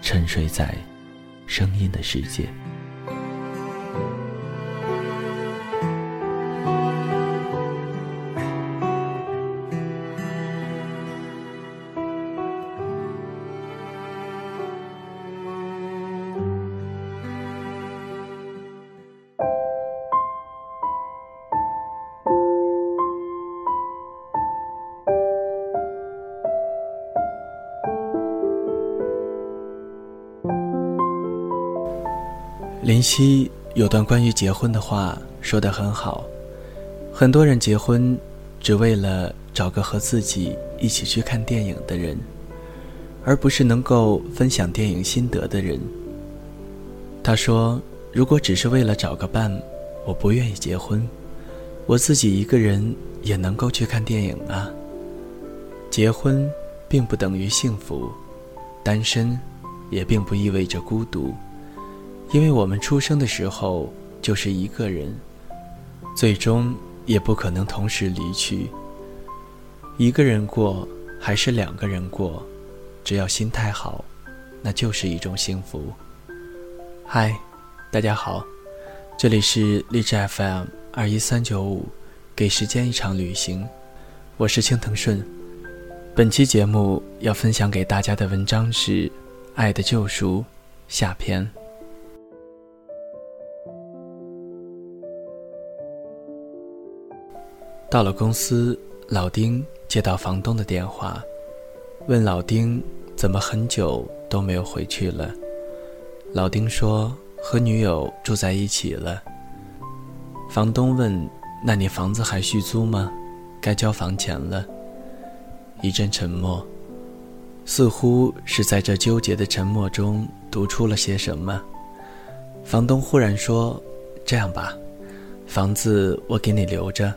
沉睡在声音的世界。林夕有段关于结婚的话说得很好，很多人结婚只为了找个和自己一起去看电影的人，而不是能够分享电影心得的人。他说：“如果只是为了找个伴，我不愿意结婚，我自己一个人也能够去看电影啊。结婚并不等于幸福，单身也并不意味着孤独。”因为我们出生的时候就是一个人，最终也不可能同时离去。一个人过还是两个人过，只要心态好，那就是一种幸福。嗨，大家好，这里是励志 FM 二一三九五，给时间一场旅行，我是青藤顺。本期节目要分享给大家的文章是《爱的救赎》下篇。到了公司，老丁接到房东的电话，问老丁怎么很久都没有回去了。老丁说和女友住在一起了。房东问：“那你房子还续租吗？该交房钱了。”一阵沉默，似乎是在这纠结的沉默中读出了些什么。房东忽然说：“这样吧，房子我给你留着。”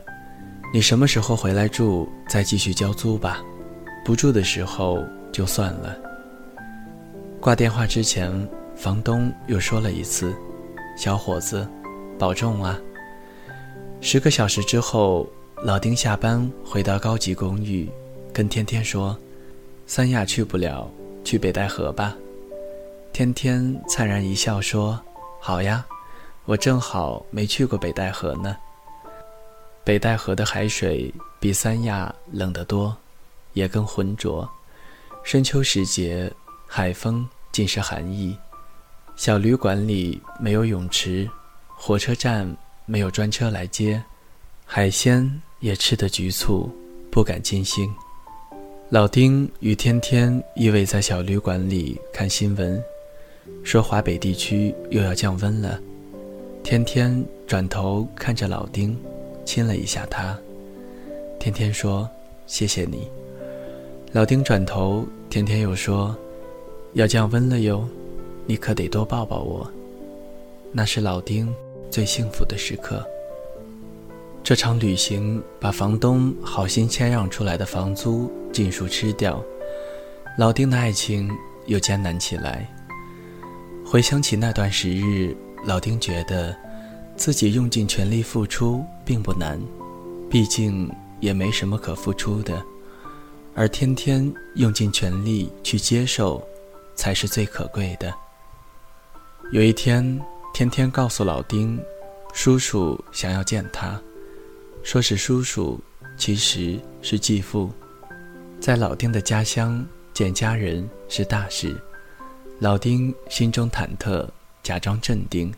你什么时候回来住，再继续交租吧。不住的时候就算了。挂电话之前，房东又说了一次：“小伙子，保重啊。”十个小时之后，老丁下班回到高级公寓，跟天天说：“三亚去不了，去北戴河吧。”天天灿然一笑说：“好呀，我正好没去过北戴河呢。”北戴河的海水比三亚冷得多，也更浑浊。深秋时节，海风尽是寒意。小旅馆里没有泳池，火车站没有专车来接，海鲜也吃得局促，不敢尽兴。老丁与天天依偎在小旅馆里看新闻，说华北地区又要降温了。天天转头看着老丁。亲了一下他，天天说：“谢谢你。”老丁转头，天天又说：“要降温了哟，你可得多抱抱我。”那是老丁最幸福的时刻。这场旅行把房东好心谦让出来的房租尽数吃掉，老丁的爱情又艰难起来。回想起那段时日，老丁觉得。自己用尽全力付出并不难，毕竟也没什么可付出的，而天天用尽全力去接受，才是最可贵的。有一天，天天告诉老丁，叔叔想要见他，说是叔叔，其实是继父。在老丁的家乡见家人是大事，老丁心中忐忑，假装镇定，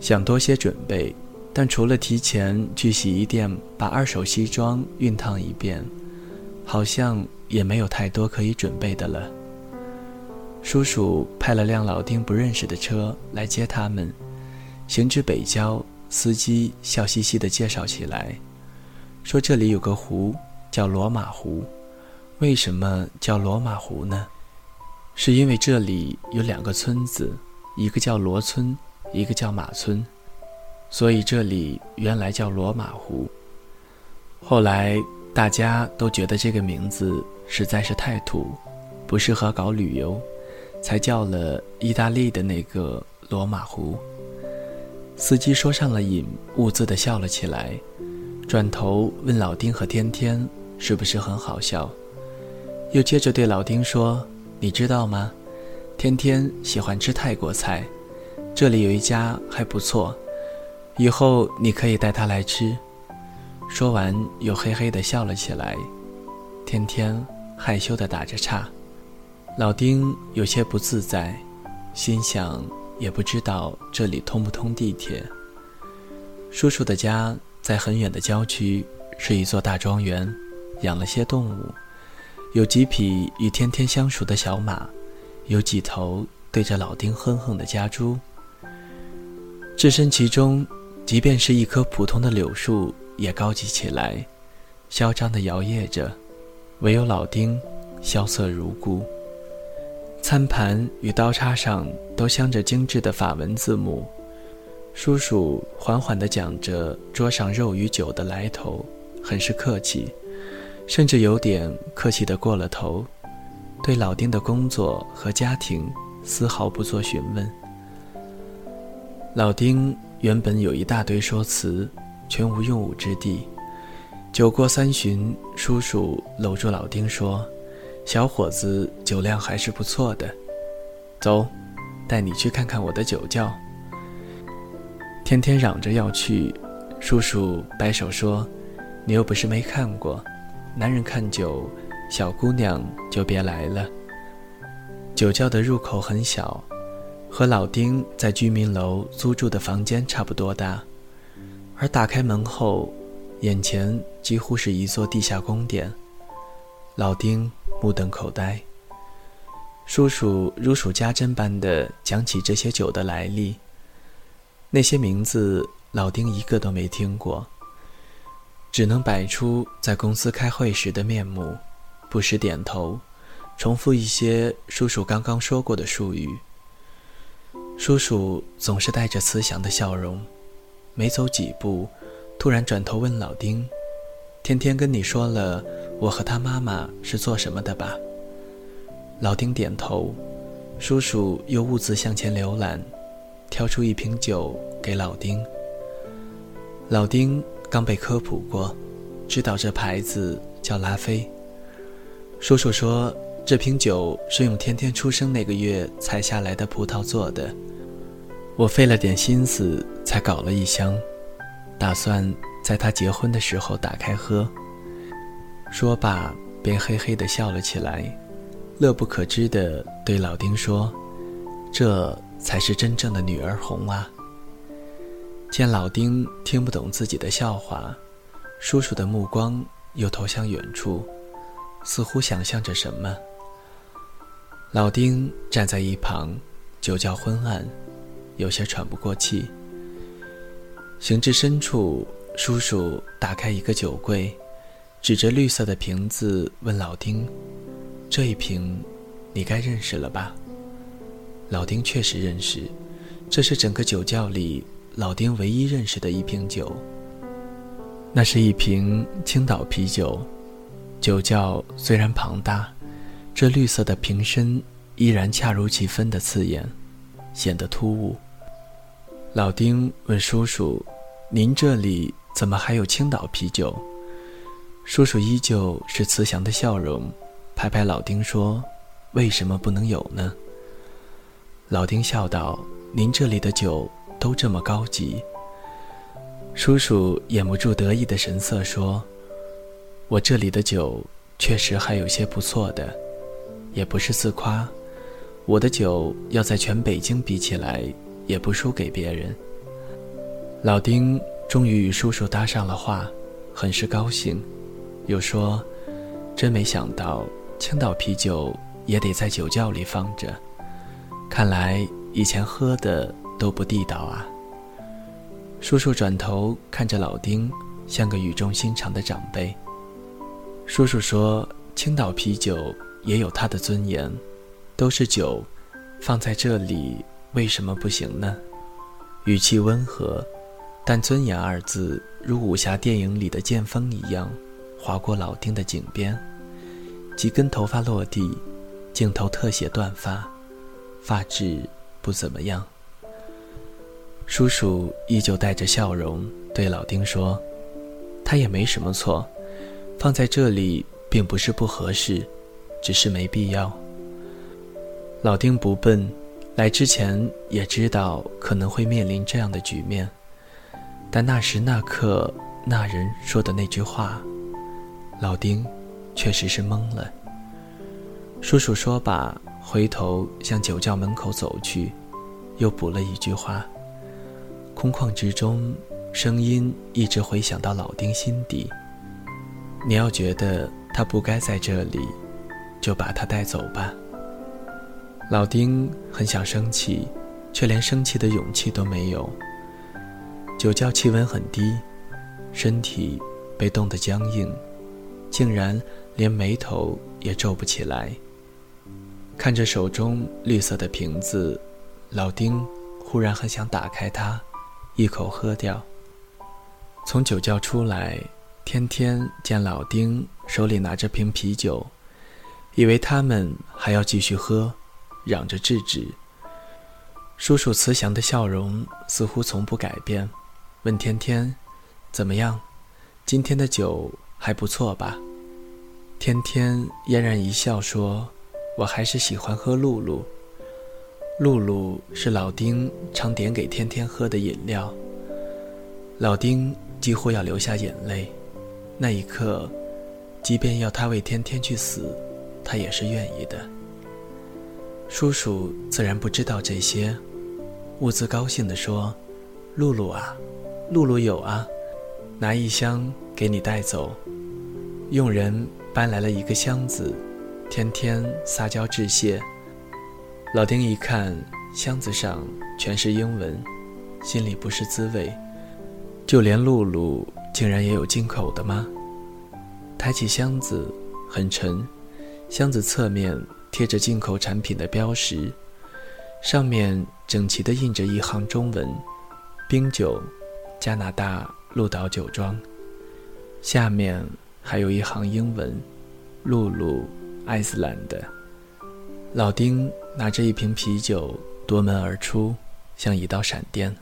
想多些准备，但除了提前去洗衣店把二手西装熨烫一遍，好像也没有太多可以准备的了。叔叔派了辆老丁不认识的车来接他们，行至北郊，司机笑嘻嘻地介绍起来，说这里有个湖叫罗马湖，为什么叫罗马湖呢？是因为这里有两个村子，一个叫罗村，一个叫马村，所以这里原来叫罗马湖。后来大家都觉得这个名字实在是太土，不适合搞旅游，才叫了意大利的那个罗马湖。司机说上了瘾，兀自地笑了起来，转头问老丁和天天是不是很好笑，又接着对老丁说。你知道吗？天天喜欢吃泰国菜，这里有一家还不错，以后你可以带他来吃。说完，又嘿嘿地笑了起来。天天害羞地打着岔，老丁有些不自在，心想也不知道这里通不通地铁。叔叔的家在很远的郊区，是一座大庄园，养了些动物。有几匹与天天相熟的小马，有几头对着老丁哼哼的家猪。置身其中，即便是一棵普通的柳树也高级起来，嚣张地摇曳着。唯有老丁，萧瑟如故。餐盘与刀叉上都镶着精致的法文字母。叔叔缓缓地讲着桌上肉与酒的来头，很是客气。甚至有点客气的过了头，对老丁的工作和家庭丝毫不做询问。老丁原本有一大堆说辞，全无用武之地。酒过三巡，叔叔搂住老丁说：“小伙子酒量还是不错的，走，带你去看看我的酒窖。”天天嚷着要去，叔叔摆手说：“你又不是没看过。”男人看酒，小姑娘就别来了。酒窖的入口很小，和老丁在居民楼租住的房间差不多大，而打开门后，眼前几乎是一座地下宫殿。老丁目瞪口呆。叔叔如数家珍般的讲起这些酒的来历，那些名字老丁一个都没听过。只能摆出在公司开会时的面目，不时点头，重复一些叔叔刚刚说过的术语。叔叔总是带着慈祥的笑容，没走几步，突然转头问老丁：“天天跟你说了我和他妈妈是做什么的吧？”老丁点头。叔叔又兀自向前浏览，挑出一瓶酒给老丁。老丁。刚被科普过，知道这牌子叫拉菲。叔叔说，这瓶酒是用天天出生那个月采下来的葡萄做的。我费了点心思才搞了一箱，打算在他结婚的时候打开喝。说罢，便嘿嘿地笑了起来，乐不可支地对老丁说：“这才是真正的女儿红啊！”见老丁听不懂自己的笑话，叔叔的目光又投向远处，似乎想象着什么。老丁站在一旁，酒窖昏暗，有些喘不过气。行至深处，叔叔打开一个酒柜，指着绿色的瓶子问老丁：“这一瓶，你该认识了吧？”老丁确实认识，这是整个酒窖里。老丁唯一认识的一瓶酒，那是一瓶青岛啤酒。酒窖虽然庞大，这绿色的瓶身依然恰如其分的刺眼，显得突兀。老丁问叔叔：“您这里怎么还有青岛啤酒？”叔叔依旧是慈祥的笑容，拍拍老丁说：“为什么不能有呢？”老丁笑道：“您这里的酒。”都这么高级。叔叔掩不住得意的神色说：“我这里的酒确实还有些不错的，也不是自夸。我的酒要在全北京比起来，也不输给别人。老丁终于与叔叔搭上了话，很是高兴，又说：“真没想到青岛啤酒也得在酒窖里放着，看来以前喝的都不地道啊。”叔叔转头看着老丁，像个语重心长的长辈。叔叔说：“青岛啤酒也有它的尊严，都是酒，放在这里为什么不行呢？”语气温和，但“尊严”二字如武侠电影里的剑锋一样，划过老丁的颈边，几根头发落地，镜头特写断发，发质不怎么样。叔叔依旧带着笑容对老丁说：“他也没什么错，放在这里并不是不合适，只是没必要。”老丁不笨，来之前也知道可能会面临这样的局面，但那时那刻那人说的那句话，老丁确实是懵了。叔叔说罢，回头向酒窖门口走去，又补了一句话。空旷之中，声音一直回响到老丁心底。你要觉得他不该在这里，就把他带走吧。老丁很想生气，却连生气的勇气都没有。酒窖气温很低，身体被冻得僵硬，竟然连眉头也皱不起来。看着手中绿色的瓶子，老丁忽然很想打开它。一口喝掉。从酒窖出来，天天见老丁手里拿着瓶啤酒，以为他们还要继续喝，嚷着制止。叔叔慈祥的笑容似乎从不改变，问天天：“怎么样？今天的酒还不错吧？”天天嫣然一笑说：“我还是喜欢喝露露。”露露是老丁常点给天天喝的饮料。老丁几乎要流下眼泪，那一刻，即便要他为天天去死，他也是愿意的。叔叔自然不知道这些，兀自高兴地说：“露露啊，露露有啊，拿一箱给你带走。”佣人搬来了一个箱子，天天撒娇致谢。老丁一看箱子上全是英文，心里不是滋味。就连露露竟然也有进口的吗？抬起箱子，很沉，箱子侧面贴着进口产品的标识，上面整齐地印着一行中文：“冰酒，加拿大鹿岛酒庄。”下面还有一行英文：“露露，爱斯兰的。”老丁拿着一瓶啤酒夺门而出，像一道闪电。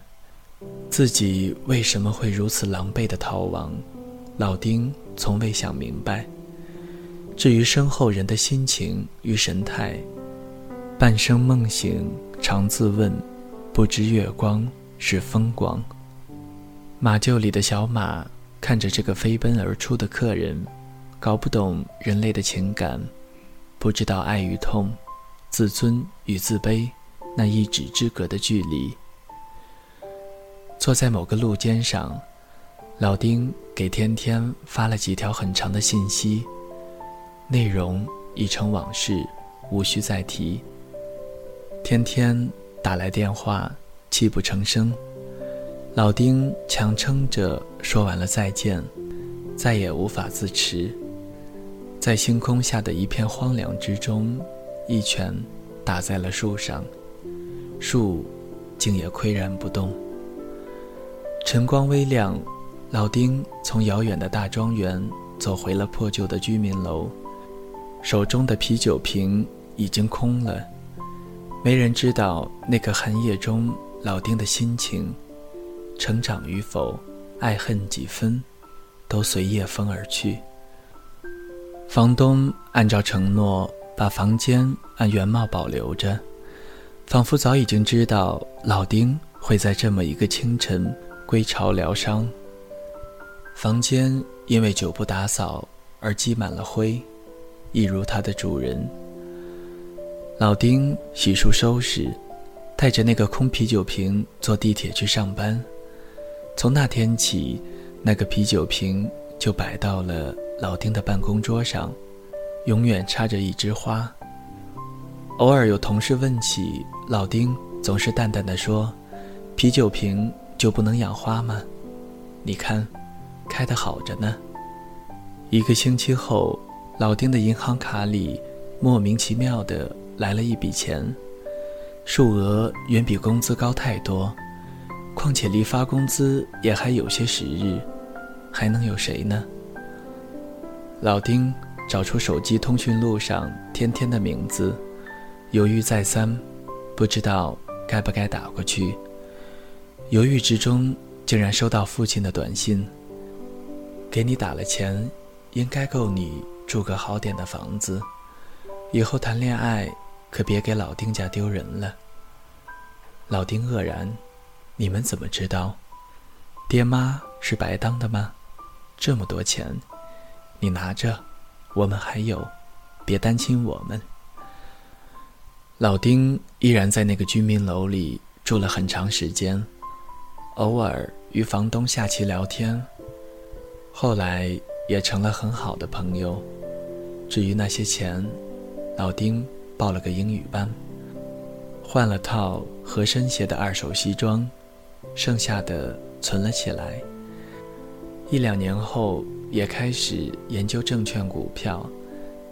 自己为什么会如此狼狈的逃亡？老丁从未想明白。至于身后人的心情与神态，半生梦醒常自问，不知月光是风光。马厩里的小马看着这个飞奔而出的客人，搞不懂人类的情感，不知道爱与痛。自尊与自卑，那一指之隔的距离。坐在某个路肩上，老丁给天天发了几条很长的信息，内容已成往事，无需再提。天天打来电话，泣不成声。老丁强撑着说完了再见，再也无法自持，在星空下的一片荒凉之中。一拳打在了树上，树竟也岿然不动。晨光微亮，老丁从遥远的大庄园走回了破旧的居民楼，手中的啤酒瓶已经空了。没人知道那个寒夜中老丁的心情，成长与否，爱恨几分，都随夜风而去。房东按照承诺。把房间按原貌保留着，仿佛早已经知道老丁会在这么一个清晨归巢疗伤。房间因为久不打扫而积满了灰，一如它的主人。老丁洗漱收拾，带着那个空啤酒瓶坐地铁去上班。从那天起，那个啤酒瓶就摆到了老丁的办公桌上，永远插着一枝花。偶尔有同事问起，老丁总是淡淡的说：“啤酒瓶就不能养花吗？你看，开得好着呢。”一个星期后，老丁的银行卡里莫名其妙的来了一笔钱，数额远比工资高太多。况且离发工资也还有些时日，还能有谁呢？老丁找出手机通讯录上天天的名字，犹豫再三，不知道该不该打过去。犹豫之中，竟然收到父亲的短信：“给你打了钱，应该够你住个好点的房子。以后谈恋爱可别给老丁家丢人了。”老丁愕然。你们怎么知道？爹妈是白当的吗？这么多钱，你拿着，我们还有，别担心我们。老丁依然在那个居民楼里住了很长时间，偶尔与房东下棋聊天，后来也成了很好的朋友。至于那些钱，老丁报了个英语班，换了套合身些的二手西装。剩下的存了起来。一两年后，也开始研究证券股票，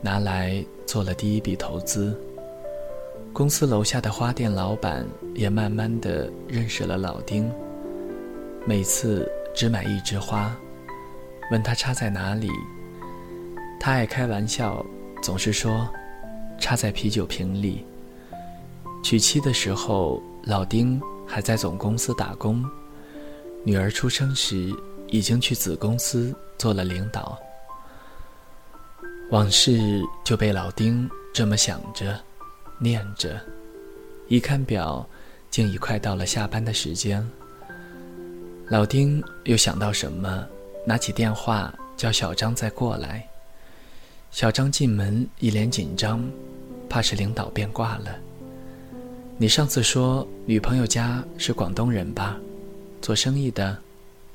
拿来做了第一笔投资。公司楼下的花店老板也慢慢的认识了老丁。每次只买一枝花，问他插在哪里，他爱开玩笑，总是说插在啤酒瓶里。娶妻的时候，老丁。还在总公司打工，女儿出生时已经去子公司做了领导。往事就被老丁这么想着、念着，一看表，竟已快到了下班的时间。老丁又想到什么，拿起电话叫小张再过来。小张进门一脸紧张，怕是领导变卦了。你上次说女朋友家是广东人吧？做生意的，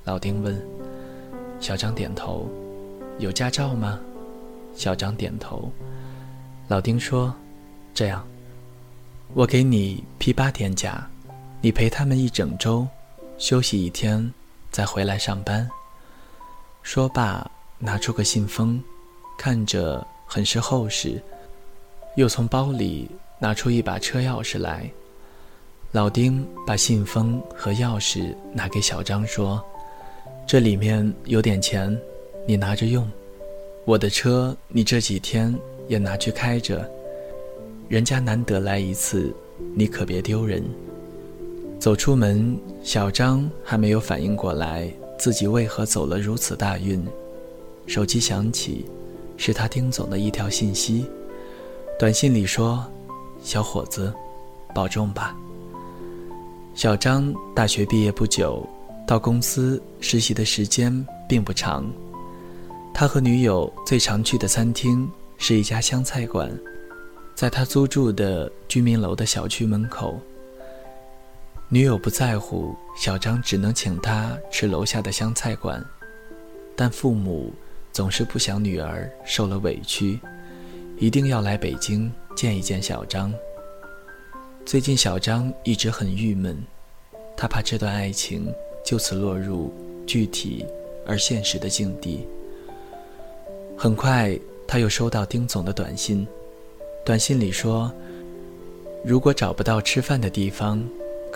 老丁问。小张点头。有驾照吗？小张点头。老丁说：“这样，我给你批八天假，你陪他们一整周，休息一天，再回来上班。”说罢，拿出个信封，看着很是厚实，又从包里。拿出一把车钥匙来，老丁把信封和钥匙拿给小张说：“这里面有点钱，你拿着用。我的车你这几天也拿去开着，人家难得来一次，你可别丢人。”走出门，小张还没有反应过来自己为何走了如此大运，手机响起，是他丁总的一条信息，短信里说。小伙子，保重吧。小张大学毕业不久，到公司实习的时间并不长。他和女友最常去的餐厅是一家湘菜馆，在他租住的居民楼的小区门口。女友不在乎，小张只能请她吃楼下的湘菜馆，但父母总是不想女儿受了委屈，一定要来北京。见一见小张。最近小张一直很郁闷，他怕这段爱情就此落入具体而现实的境地。很快，他又收到丁总的短信，短信里说，如果找不到吃饭的地方，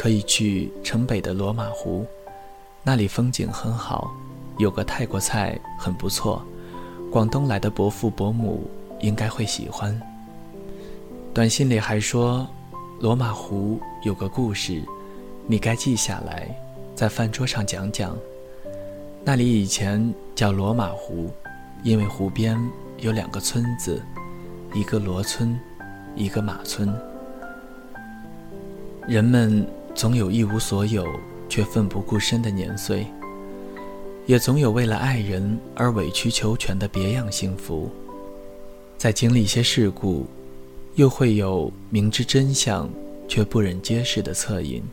可以去城北的罗马湖，那里风景很好，有个泰国菜很不错，广东来的伯父伯母应该会喜欢。短信里还说，罗马湖有个故事，你该记下来，在饭桌上讲讲。那里以前叫罗马湖，因为湖边有两个村子，一个罗村，一个马村。人们总有一无所有却奋不顾身的年岁，也总有为了爱人而委曲求全的别样幸福。在经历一些事故。又会有明知真相却不忍揭示的恻隐。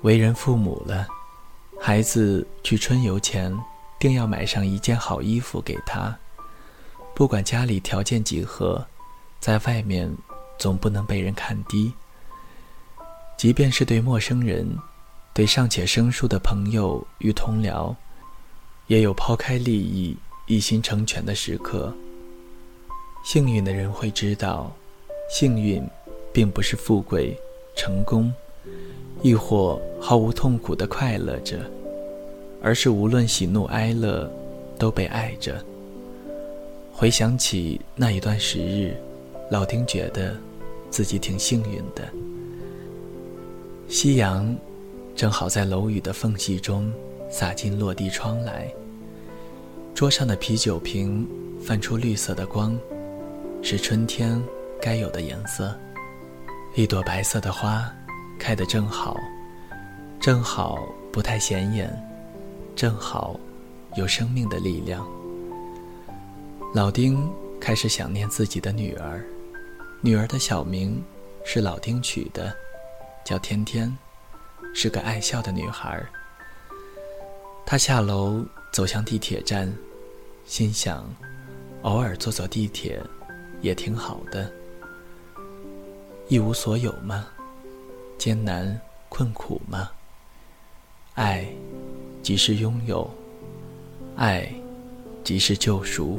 为人父母了，孩子去春游前，定要买上一件好衣服给他。不管家里条件几何，在外面总不能被人看低。即便是对陌生人，对尚且生疏的朋友与同僚，也有抛开利益、一心成全的时刻。幸运的人会知道，幸运，并不是富贵、成功，亦或毫无痛苦的快乐着，而是无论喜怒哀乐，都被爱着。回想起那一段时日，老丁觉得自己挺幸运的。夕阳正好在楼宇的缝隙中洒进落地窗来，桌上的啤酒瓶泛出绿色的光。是春天该有的颜色，一朵白色的花开得正好，正好不太显眼，正好有生命的力量。老丁开始想念自己的女儿，女儿的小名是老丁取的，叫天天，是个爱笑的女孩。她下楼走向地铁站，心想，偶尔坐坐地铁。也挺好的，一无所有吗？艰难困苦吗？爱，即是拥有；爱，即是救赎。